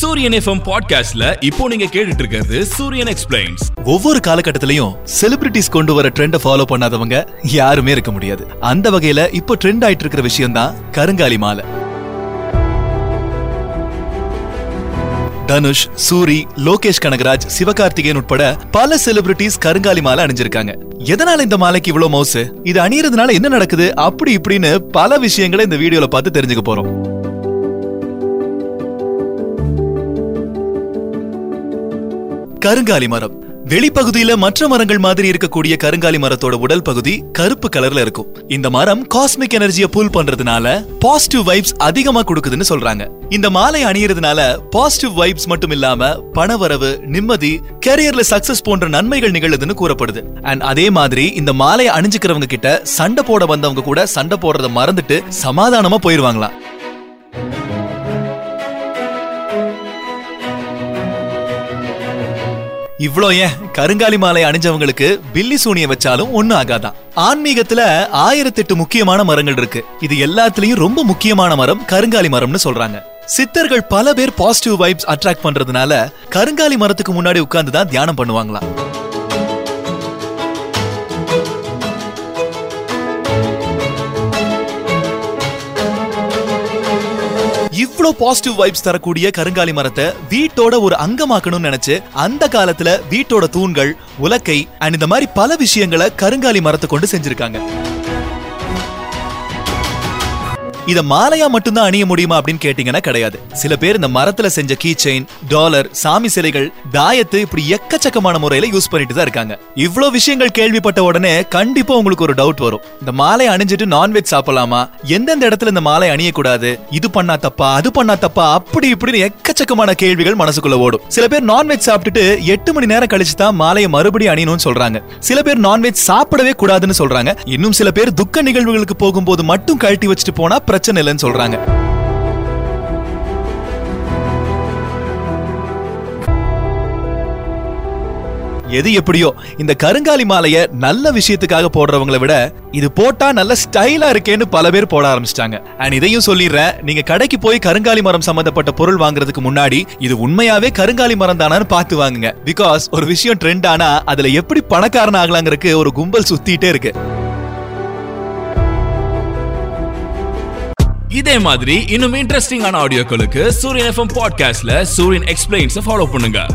சூரியன் எஃப்எம் பாட்காஸ்ட்ல இப்போ நீங்க கேட்டுட்டு இருக்கிறது சூரியன் எக்ஸ்பிளைன்ஸ் ஒவ்வொரு காலகட்டத்திலையும் செலிபிரிட்டிஸ் கொண்டு வர ட்ரெண்ட ஃபாலோ பண்ணாதவங்க யாருமே இருக்க முடியாது. அந்த வகையில இப்போ ட்ரெண்ட் ஆயிட்டு இருக்கிற விஷயம் தான் கருங்காலி மாலை. தனுஷ் சூரி லோகேஷ் கனகராஜ் சிவகார்த்திகேயன் உட்பட பல செலிபிரிட்டிஸ் கருங்காலி மாலை அணிஞ்சிருக்காங்க. எதனால இந்த மாலைக்கு இவ்வளவு மவுசு? இது அணியறதுனால என்ன நடக்குது? அப்படி இப்படின்னு பல விஷயங்களை இந்த வீடியோல பார்த்து தெரிஞ்சுக்க போறோம். கருங்காலி மரம். வெளிப்பகுதியில மற்ற மரங்கள் மாதிரி இருக்கக்கூடிய கருங்காலி மரத்தோட உடல் பகுதி கருப்பு கலர்ல இருக்கும். இந்த மரம் காஸ்மிக் எனர்ஜியை புல் பண்றதுனால பாசிட்டிவ் வைப்ஸ் அதிகமா கொடுக்குதுன்னு சொல்றாங்க. இந்த மாலை அணியறதுனால பாசிட்டிவ் வைப்ஸ் மட்டும் இல்லாம பணவரவு நிம்மதி கெரியர்ல சக்சஸ் போன்ற நன்மைகள் நிகழுதுன்னு கூறப்படுது. அண்ட் அதே மாதிரி இந்த மாலையை அணிஞ்சுக்கிறவங்க கிட்ட சண்டை போட வந்தவங்க கூட சண்டை போடுறத மறந்துட்டு சமாதானமா போயிருவாங்களாம். இவ்வளோ ஏன்? கருங்காலி மாலை அணிஞ்சவங்களுக்கு பில்லி சூனிய வச்சாலும் ஒண்ணும் ஆகாதான் ஆன்மீகத்துல ஆயிரத்தெட்டு முக்கியமான மரங்கள் இருக்கு. இது எல்லாத்துலயும் ரொம்ப முக்கியமான மரம் கருங்காலி மரம்னு சொல்றாங்க. சித்தர்கள் பல பேர் பாசிட்டிவ் வைப்ஸ் அட்ராக்ட் பண்றதுனால கருங்காலி மரத்துக்கு முன்னாடி உட்கார்ந்து தான் தியானம் பண்ணுவாங்களாம். இவ்ளோ பாசிட்டிவ் வைப்ஸ் தரக்கூடிய கருங்காலி மரத்தை வீட்டோட ஒரு அங்கமாக்கணும்னு நினைச்சு அந்த காலத்துல வீட்டோட தூண்கள் உலக்கை அண்ட் இந்த மாதிரி பல விஷயங்களை கருங்காலி மரத்தை கொண்டு செஞ்சிருக்காங்க. இத மாலையா மட்டும்தான் அணிய முடியுமா அப்படின்னு கேட்டீங்கன்னா கிடையாது. சில பேர் இந்த மரத்துல செஞ்ச கீ செயின் டாலர் சாமி சிலைகள் தாயத்து இப்படி எக்கச்சக்கமான முறையில யூஸ் பண்ணிட்டு தான் இருக்காங்க. இவ்வளவு விஷயங்கள் கேள்விப்பட்ட உடனே கண்டிப்பா உங்களுக்கு ஒரு டவுட் வரும். இந்த மாலை அணிஞ்சிட்டு நான்வெஜ் சாப்பிடலாமா? எந்தெந்த இடத்துல இந்த மாலை அணியக்கூடாது? இது பண்ணா தப்பா? அது பண்ணா தப்பா? அப்படி இப்படின்னு எக்கச்சக்கமான கேள்விகள் மனசுக்குள்ள ஓடும். சில பேர் நான்வெஜ் சாப்பிட்டுட்டு எட்டு மணி நேரம் கழிச்சு தான் மாலையை மறுபடியும் அணியணும்னு சொல்றாங்க. சில பேர் நான்வெஜ் சாப்பிடவே கூடாதுன்னு சொல்றாங்க. இன்னும் சில பேர் துக்க நிகழ்வுகளுக்கு போகும்போது மட்டும் கழட்டி வச்சுட்டு போனா பிரச்சனை இல்லைன்னு சொல்றாங்க. எது எப்படியோ இந்த கருங்காலி மாலைய நல்ல விஷயத்துக்காக போடுறவங்களை விட இது போட்டா நல்ல ஸ்டைலா இருக்கேன்னு பல பேர் போட ஆரம்பிச்சிட்டாங்க. அண்ட் இதையும் சொல்லிடுறேன் நீங்க கடைக்கு போய் கருங்காலி மரம் சம்பந்தப்பட்ட பொருள் வாங்குறதுக்கு முன்னாடி இது உண்மையாவே கருங்காலி மரம் தானான்னு பார்த்து வாங்குங்க. பிகாஸ் ஒரு விஷயம் ட்ரெண்ட் ஆனா அதுல எப்படி பணக்காரன் ஆகலாங்கிறதுக்கு ஒரு கும்பல் சுத்திட்டே இருக்கு. இதே மாதிரி இன்னும் இன்ட்ரெஸ்டிங்கான ஆடியோக்களுக்கு சூரியன் எஃப்எம் பாட்காஸ்ட்ல சூரியன் எக்ஸ்பிளைன்ஸ் ஃபாலோ பண்ணுங்க.